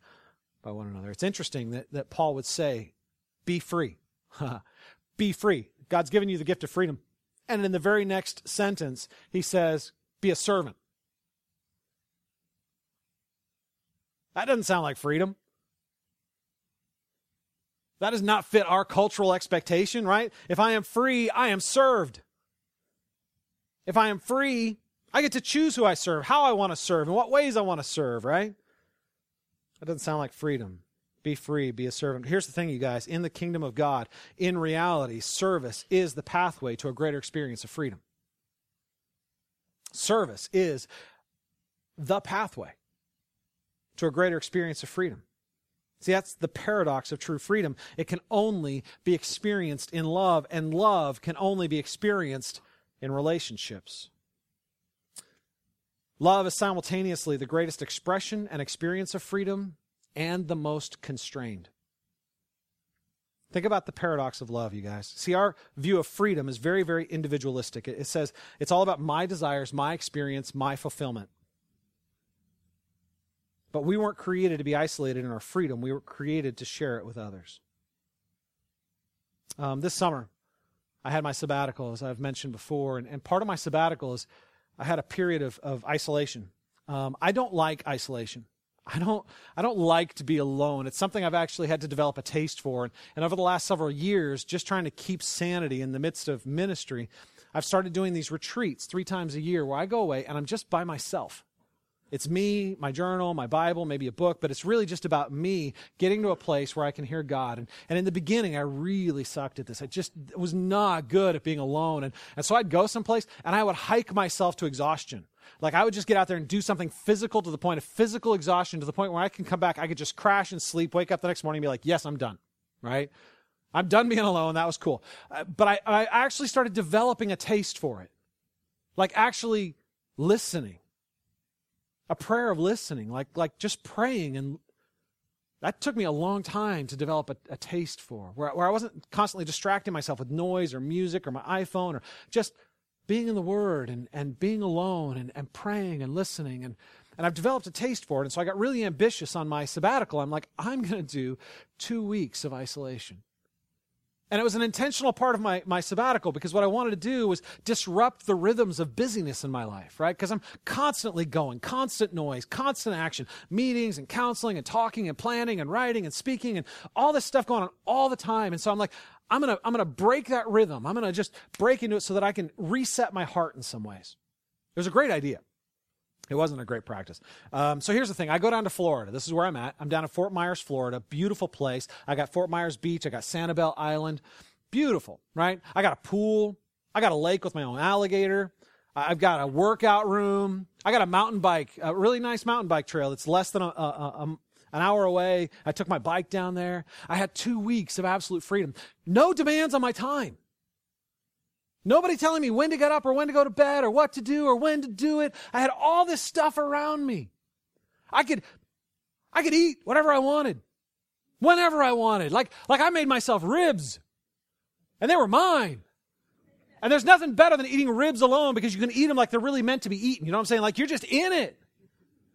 by one another. It's interesting that, that Paul would say, Be free. be free. God's given you the gift of freedom. And in the very next sentence, he says, be a servant. That doesn't sound like freedom. That does not fit our cultural expectation, right? If I am free, I am served. If I am free, I get to choose who I serve, how I want to serve, in what ways I want to serve, right? That doesn't sound like freedom. Be free, be a servant. Here's the thing, you guys. In the kingdom of God, in reality, service is the pathway to a greater experience of freedom. Service is the pathway to a greater experience of freedom. See, that's the paradox of true freedom. It can only be experienced in love, and love can only be experienced in relationships. Love is simultaneously the greatest expression and experience of freedom and the most constrained. Think about the paradox of love, you guys. See, our view of freedom is very, very individualistic. It says it's all about my desires, my experience, my fulfillment. But we weren't created to be isolated in our freedom, we were created to share it with others. Um, this summer, I had my sabbatical, as I've mentioned before, and, and part of my sabbatical is I had a period of, of isolation. Um, I don't like isolation. I don't, I don't like to be alone. It's something I've actually had to develop a taste for. And, and over the last several years, just trying to keep sanity in the midst of ministry, I've started doing these retreats three times a year where I go away and I'm just by myself. It's me, my journal, my Bible, maybe a book, but it's really just about me getting to a place where I can hear God. And, and in the beginning, I really sucked at this. I just was not good at being alone. And, and so I'd go someplace and I would hike myself to exhaustion. Like I would just get out there and do something physical to the point of physical exhaustion, to the point where I can come back, I could just crash and sleep, wake up the next morning and be like, yes, I'm done. Right? I'm done being alone. That was cool. Uh, but I, I actually started developing a taste for it. Like actually listening a prayer of listening, like, like just praying. And that took me a long time to develop a, a taste for, where, where I wasn't constantly distracting myself with noise or music or my iPhone or just being in the Word and, and being alone and, and praying and listening. And, and I've developed a taste for it. And so I got really ambitious on my sabbatical. I'm like, I'm going to do two weeks of isolation. And it was an intentional part of my, my sabbatical because what I wanted to do was disrupt the rhythms of busyness in my life, right? Because I'm constantly going, constant noise, constant action, meetings and counseling and talking and planning and writing and speaking and all this stuff going on all the time. And so I'm like, I'm going to, I'm going to break that rhythm. I'm going to just break into it so that I can reset my heart in some ways. It was a great idea. It wasn't a great practice. Um, so here's the thing. I go down to Florida. This is where I'm at. I'm down in Fort Myers, Florida. Beautiful place. I got Fort Myers Beach. I got Sanibel Island. Beautiful, right? I got a pool. I got a lake with my own alligator. I've got a workout room. I got a mountain bike, a really nice mountain bike trail that's less than a, a, a, an hour away. I took my bike down there. I had two weeks of absolute freedom. No demands on my time. Nobody telling me when to get up or when to go to bed or what to do or when to do it. I had all this stuff around me. I could, I could eat whatever I wanted, whenever I wanted. Like, like I made myself ribs and they were mine. And there's nothing better than eating ribs alone because you can eat them like they're really meant to be eaten. You know what I'm saying? Like you're just in it.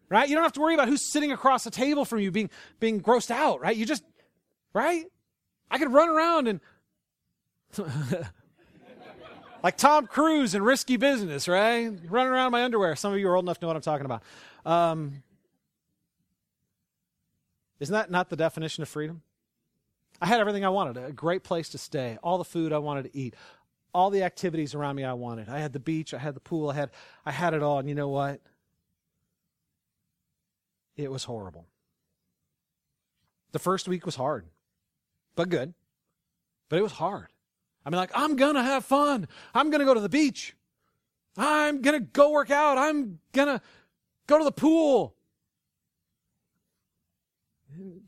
Right? You don't have to worry about who's sitting across the table from you being, being grossed out, right? You just, right? I could run around and like Tom Cruise in Risky Business, right? Running around in my underwear. Some of you are old enough to know what I'm talking about. Um, isn't that not the definition of freedom? I had everything I wanted a great place to stay, all the food I wanted to eat, all the activities around me I wanted. I had the beach, I had the pool, I had, I had it all. And you know what? It was horrible. The first week was hard, but good. But it was hard. I mean, like, I'm going to have fun. I'm going to go to the beach. I'm going to go work out. I'm going to go to the pool.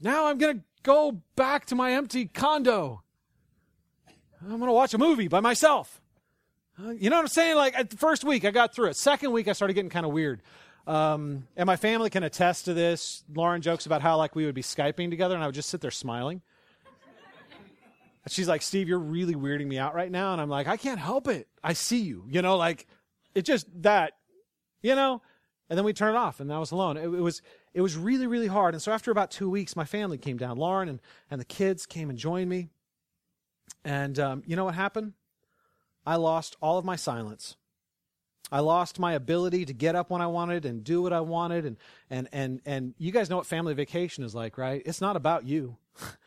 Now I'm going to go back to my empty condo. I'm going to watch a movie by myself. Uh, you know what I'm saying? Like, the first week, I got through it. Second week, I started getting kind of weird. Um, and my family can attest to this. Lauren jokes about how, like, we would be Skyping together, and I would just sit there smiling. And she's like, Steve, you're really weirding me out right now. And I'm like, I can't help it. I see you. You know, like, it's just that, you know? And then we turn it off, and I was alone. It, it, was it was really, really hard. And so after about two weeks, my family came down. Lauren and, and the kids came and joined me. And um, you know what happened? I lost all of my silence. I lost my ability to get up when I wanted and do what I wanted. And, and, and, and you guys know what family vacation is like, right? It's not about you.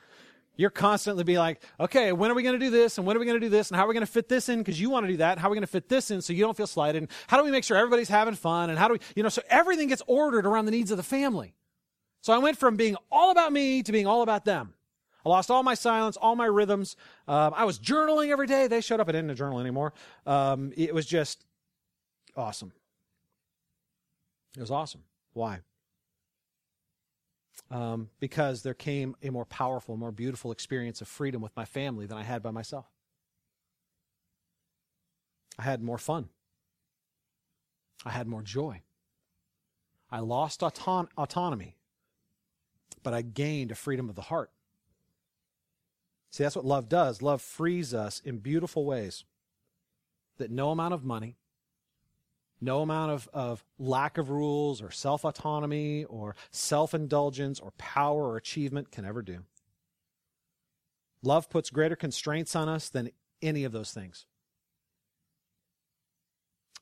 You're constantly be like, okay, when are we going to do this? And when are we going to do this? And how are we going to fit this in? Because you want to do that. How are we going to fit this in so you don't feel slighted? And how do we make sure everybody's having fun? And how do we, you know, so everything gets ordered around the needs of the family. So I went from being all about me to being all about them. I lost all my silence, all my rhythms. Um, I was journaling every day. They showed up. I didn't journal anymore. Um, it was just awesome. It was awesome. Why? Um, because there came a more powerful, more beautiful experience of freedom with my family than I had by myself. I had more fun. I had more joy. I lost auton- autonomy, but I gained a freedom of the heart. See, that's what love does. Love frees us in beautiful ways that no amount of money, no amount of, of lack of rules or self autonomy or self indulgence or power or achievement can ever do. Love puts greater constraints on us than any of those things.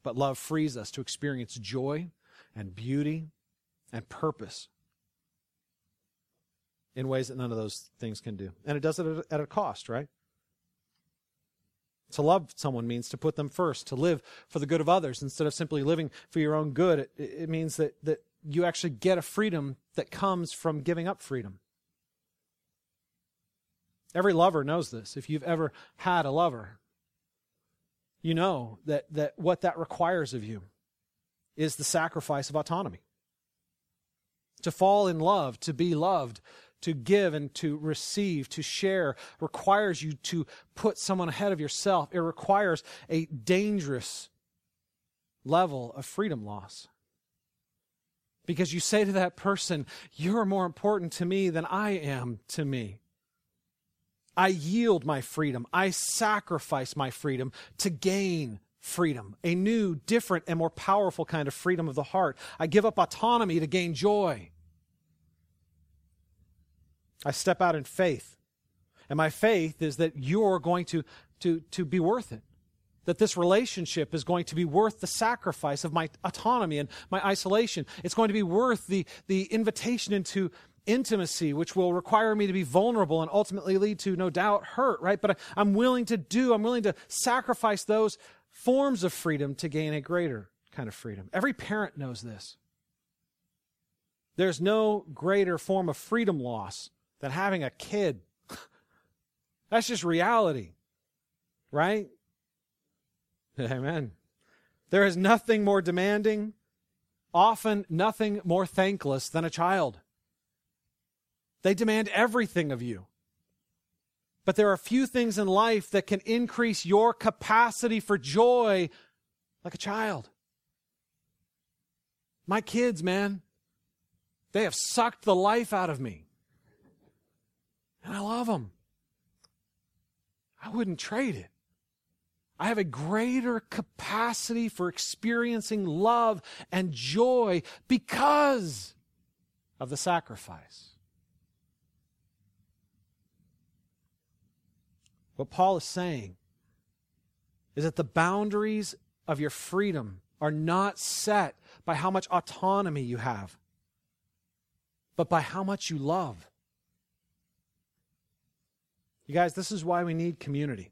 But love frees us to experience joy and beauty and purpose in ways that none of those things can do. And it does it at a cost, right? To love someone means to put them first, to live for the good of others instead of simply living for your own good. It, it means that, that you actually get a freedom that comes from giving up freedom. Every lover knows this. If you've ever had a lover, you know that, that what that requires of you is the sacrifice of autonomy. To fall in love, to be loved, to give and to receive, to share, requires you to put someone ahead of yourself. It requires a dangerous level of freedom loss. Because you say to that person, You're more important to me than I am to me. I yield my freedom. I sacrifice my freedom to gain freedom, a new, different, and more powerful kind of freedom of the heart. I give up autonomy to gain joy. I step out in faith. And my faith is that you're going to, to, to be worth it. That this relationship is going to be worth the sacrifice of my autonomy and my isolation. It's going to be worth the, the invitation into intimacy, which will require me to be vulnerable and ultimately lead to, no doubt, hurt, right? But I, am willing to do, I'm willing to sacrifice those forms of freedom to gain a greater kind of freedom. Every parent knows this. There's no greater form of freedom loss than having a kid. That's just reality, right? Amen. There is nothing more demanding, often nothing more thankless than a child. They demand everything of you. But there are few things in life that can increase your capacity for joy like a child. My kids, man, they have sucked the life out of me. And I love them. I wouldn't trade it. I have a greater capacity for experiencing love and joy because of the sacrifice. What Paul is saying is that the boundaries of your freedom are not set by how much autonomy you have, but by how much you love. You guys, this is why we need community.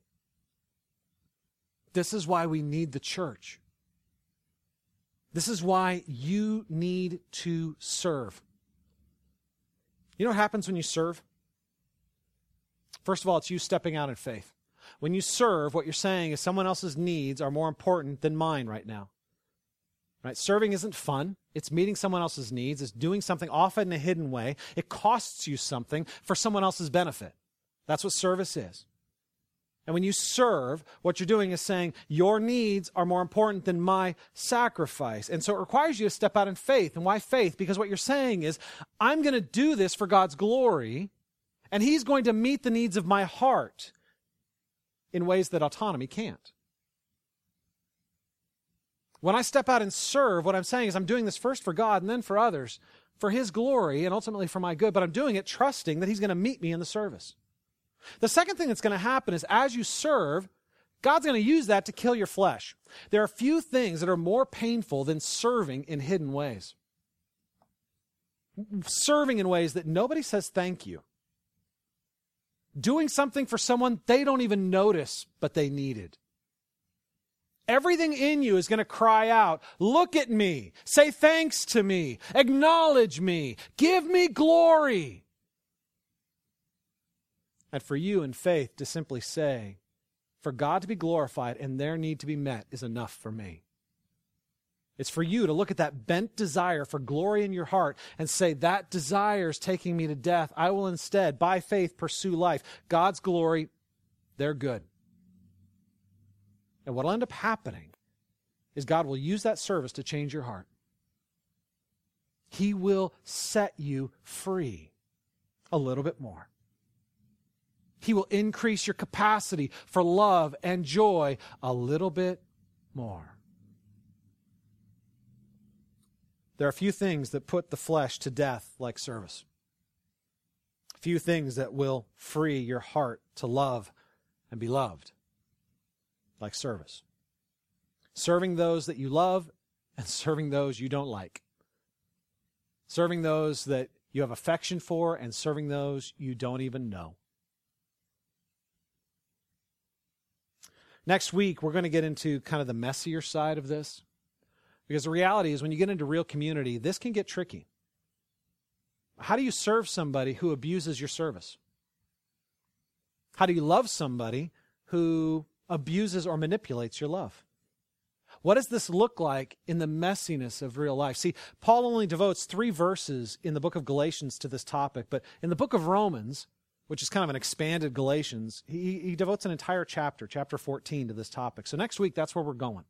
This is why we need the church. This is why you need to serve. You know what happens when you serve? First of all, it's you stepping out in faith. When you serve, what you're saying is someone else's needs are more important than mine right now. Right? Serving isn't fun. It's meeting someone else's needs. It's doing something often in a hidden way. It costs you something for someone else's benefit. That's what service is. And when you serve, what you're doing is saying, Your needs are more important than my sacrifice. And so it requires you to step out in faith. And why faith? Because what you're saying is, I'm going to do this for God's glory, and He's going to meet the needs of my heart in ways that autonomy can't. When I step out and serve, what I'm saying is, I'm doing this first for God and then for others, for His glory and ultimately for my good, but I'm doing it trusting that He's going to meet me in the service. The second thing that's going to happen is as you serve, God's going to use that to kill your flesh. There are few things that are more painful than serving in hidden ways. Serving in ways that nobody says thank you. doing something for someone they don't even notice, but they needed. Everything in you is going to cry out, Look at me, say thanks to me, acknowledge me, give me glory. And for you in faith to simply say, For God to be glorified and their need to be met is enough for me. It's for you to look at that bent desire for glory in your heart and say, That desire is taking me to death. I will instead, by faith, pursue life. God's glory, their good. And what will end up happening is God will use that service to change your heart. He will set you free a little bit more. He will increase your capacity for love and joy a little bit more. There are few things that put the flesh to death like service. Few things that will free your heart to love and be loved like service. Serving those that you love and serving those you don't like. Serving those that you have affection for and serving those you don't even know. Next week, we're going to get into kind of the messier side of this. Because the reality is, when you get into real community, this can get tricky. How do you serve somebody who abuses your service? How do you love somebody who abuses or manipulates your love? What does this look like in the messiness of real life? See, Paul only devotes three verses in the book of Galatians to this topic, but in the book of Romans, which is kind of an expanded Galatians, he, he devotes an entire chapter, chapter 14, to this topic. So next week, that's where we're going.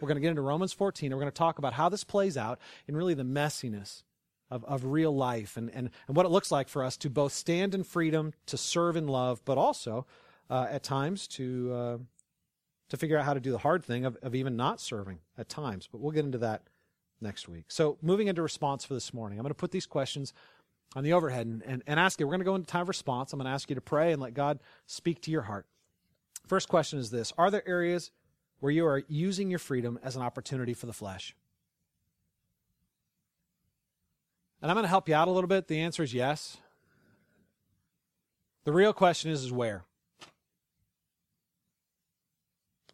We're going to get into Romans 14, and we're going to talk about how this plays out in really the messiness of, of real life and, and, and what it looks like for us to both stand in freedom, to serve in love, but also uh, at times to, uh, to figure out how to do the hard thing of, of even not serving at times. But we'll get into that next week. So, moving into response for this morning, I'm going to put these questions on the overhead and, and, and ask you. We're going to go into time of response. I'm going to ask you to pray and let God speak to your heart. First question is this Are there areas where you are using your freedom as an opportunity for the flesh? And I'm going to help you out a little bit. The answer is yes. The real question is, is where?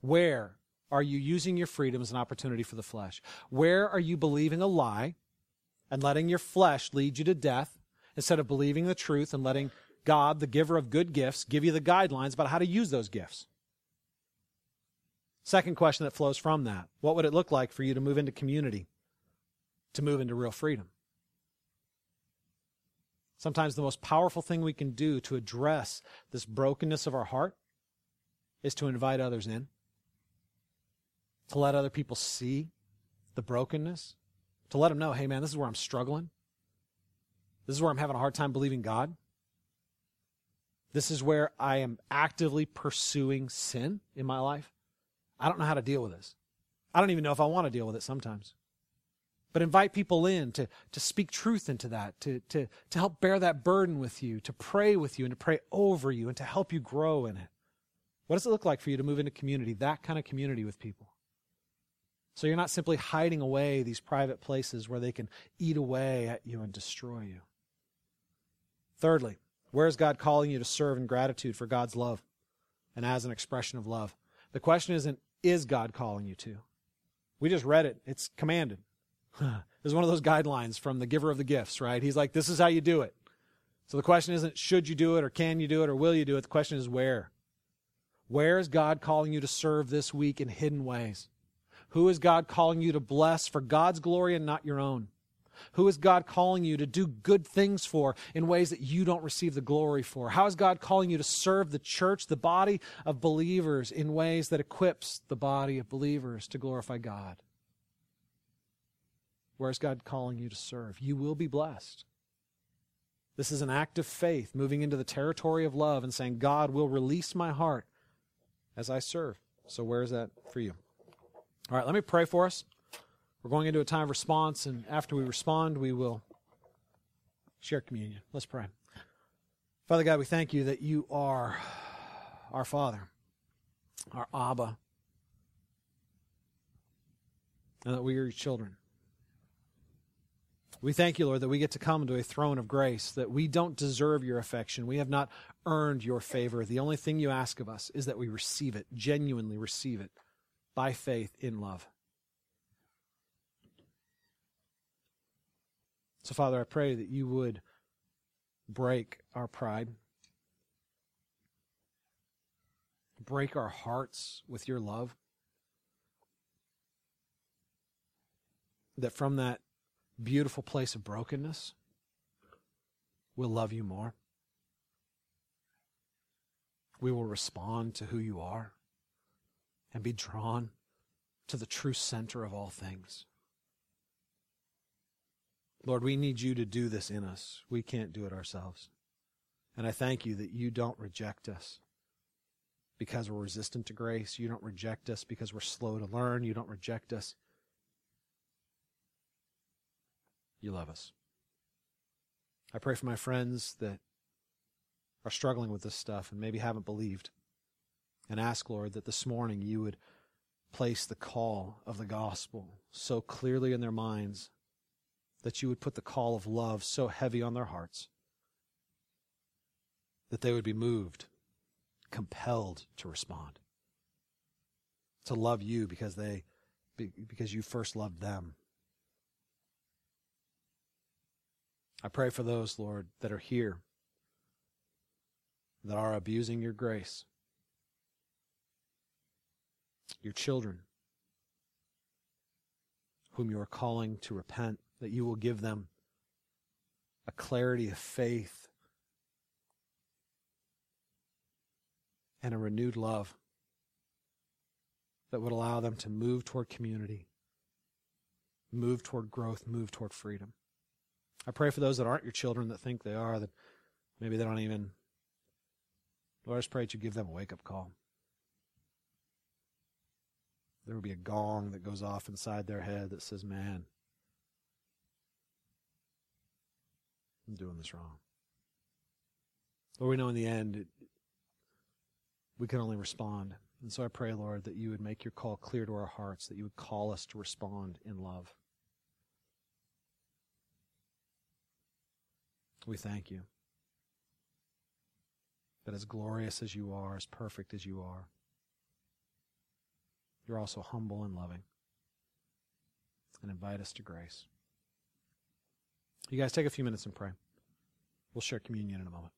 Where are you using your freedom as an opportunity for the flesh? Where are you believing a lie and letting your flesh lead you to death instead of believing the truth and letting God, the giver of good gifts, give you the guidelines about how to use those gifts? Second question that flows from that what would it look like for you to move into community, to move into real freedom? Sometimes the most powerful thing we can do to address this brokenness of our heart is to invite others in, to let other people see the brokenness, to let them know, hey man, this is where I'm struggling. This is where I'm having a hard time believing God. This is where I am actively pursuing sin in my life. I don't know how to deal with this. I don't even know if I want to deal with it sometimes. But invite people in to, to speak truth into that, to, to, to help bear that burden with you, to pray with you, and to pray over you, and to help you grow in it. What does it look like for you to move into community, that kind of community with people? So you're not simply hiding away these private places where they can eat away at you and destroy you. Thirdly, where is God calling you to serve in gratitude for God's love and as an expression of love? The question isn't, is God calling you to? We just read it. It's commanded. this is one of those guidelines from the giver of the gifts, right? He's like, this is how you do it. So the question isn't, should you do it or can you do it or will you do it? The question is, where? Where is God calling you to serve this week in hidden ways? Who is God calling you to bless for God's glory and not your own? Who is God calling you to do good things for in ways that you don't receive the glory for? How is God calling you to serve the church, the body of believers, in ways that equips the body of believers to glorify God? Where is God calling you to serve? You will be blessed. This is an act of faith, moving into the territory of love and saying, God will release my heart as I serve. So, where is that for you? All right, let me pray for us. We're going into a time of response, and after we respond, we will share communion. Let's pray. Father God, we thank you that you are our Father, our Abba, and that we are your children. We thank you, Lord, that we get to come to a throne of grace, that we don't deserve your affection. We have not earned your favor. The only thing you ask of us is that we receive it, genuinely receive it, by faith in love. So, Father, I pray that you would break our pride, break our hearts with your love. That from that beautiful place of brokenness, we'll love you more. We will respond to who you are and be drawn to the true center of all things. Lord, we need you to do this in us. We can't do it ourselves. And I thank you that you don't reject us because we're resistant to grace. You don't reject us because we're slow to learn. You don't reject us. You love us. I pray for my friends that are struggling with this stuff and maybe haven't believed. And ask, Lord, that this morning you would place the call of the gospel so clearly in their minds that you would put the call of love so heavy on their hearts that they would be moved, compelled to respond, to love you because they because you first loved them. I pray for those, Lord, that are here that are abusing your grace, your children whom you are calling to repent that you will give them a clarity of faith and a renewed love that would allow them to move toward community, move toward growth, move toward freedom. I pray for those that aren't your children that think they are, that maybe they don't even. Lord, I just pray that you give them a wake up call. There will be a gong that goes off inside their head that says, Man, I'm doing this wrong. Lord, we know in the end it, we can only respond. And so I pray, Lord, that you would make your call clear to our hearts, that you would call us to respond in love. We thank you that as glorious as you are, as perfect as you are, you're also humble and loving and invite us to grace. You guys take a few minutes and pray. We'll share communion in a moment.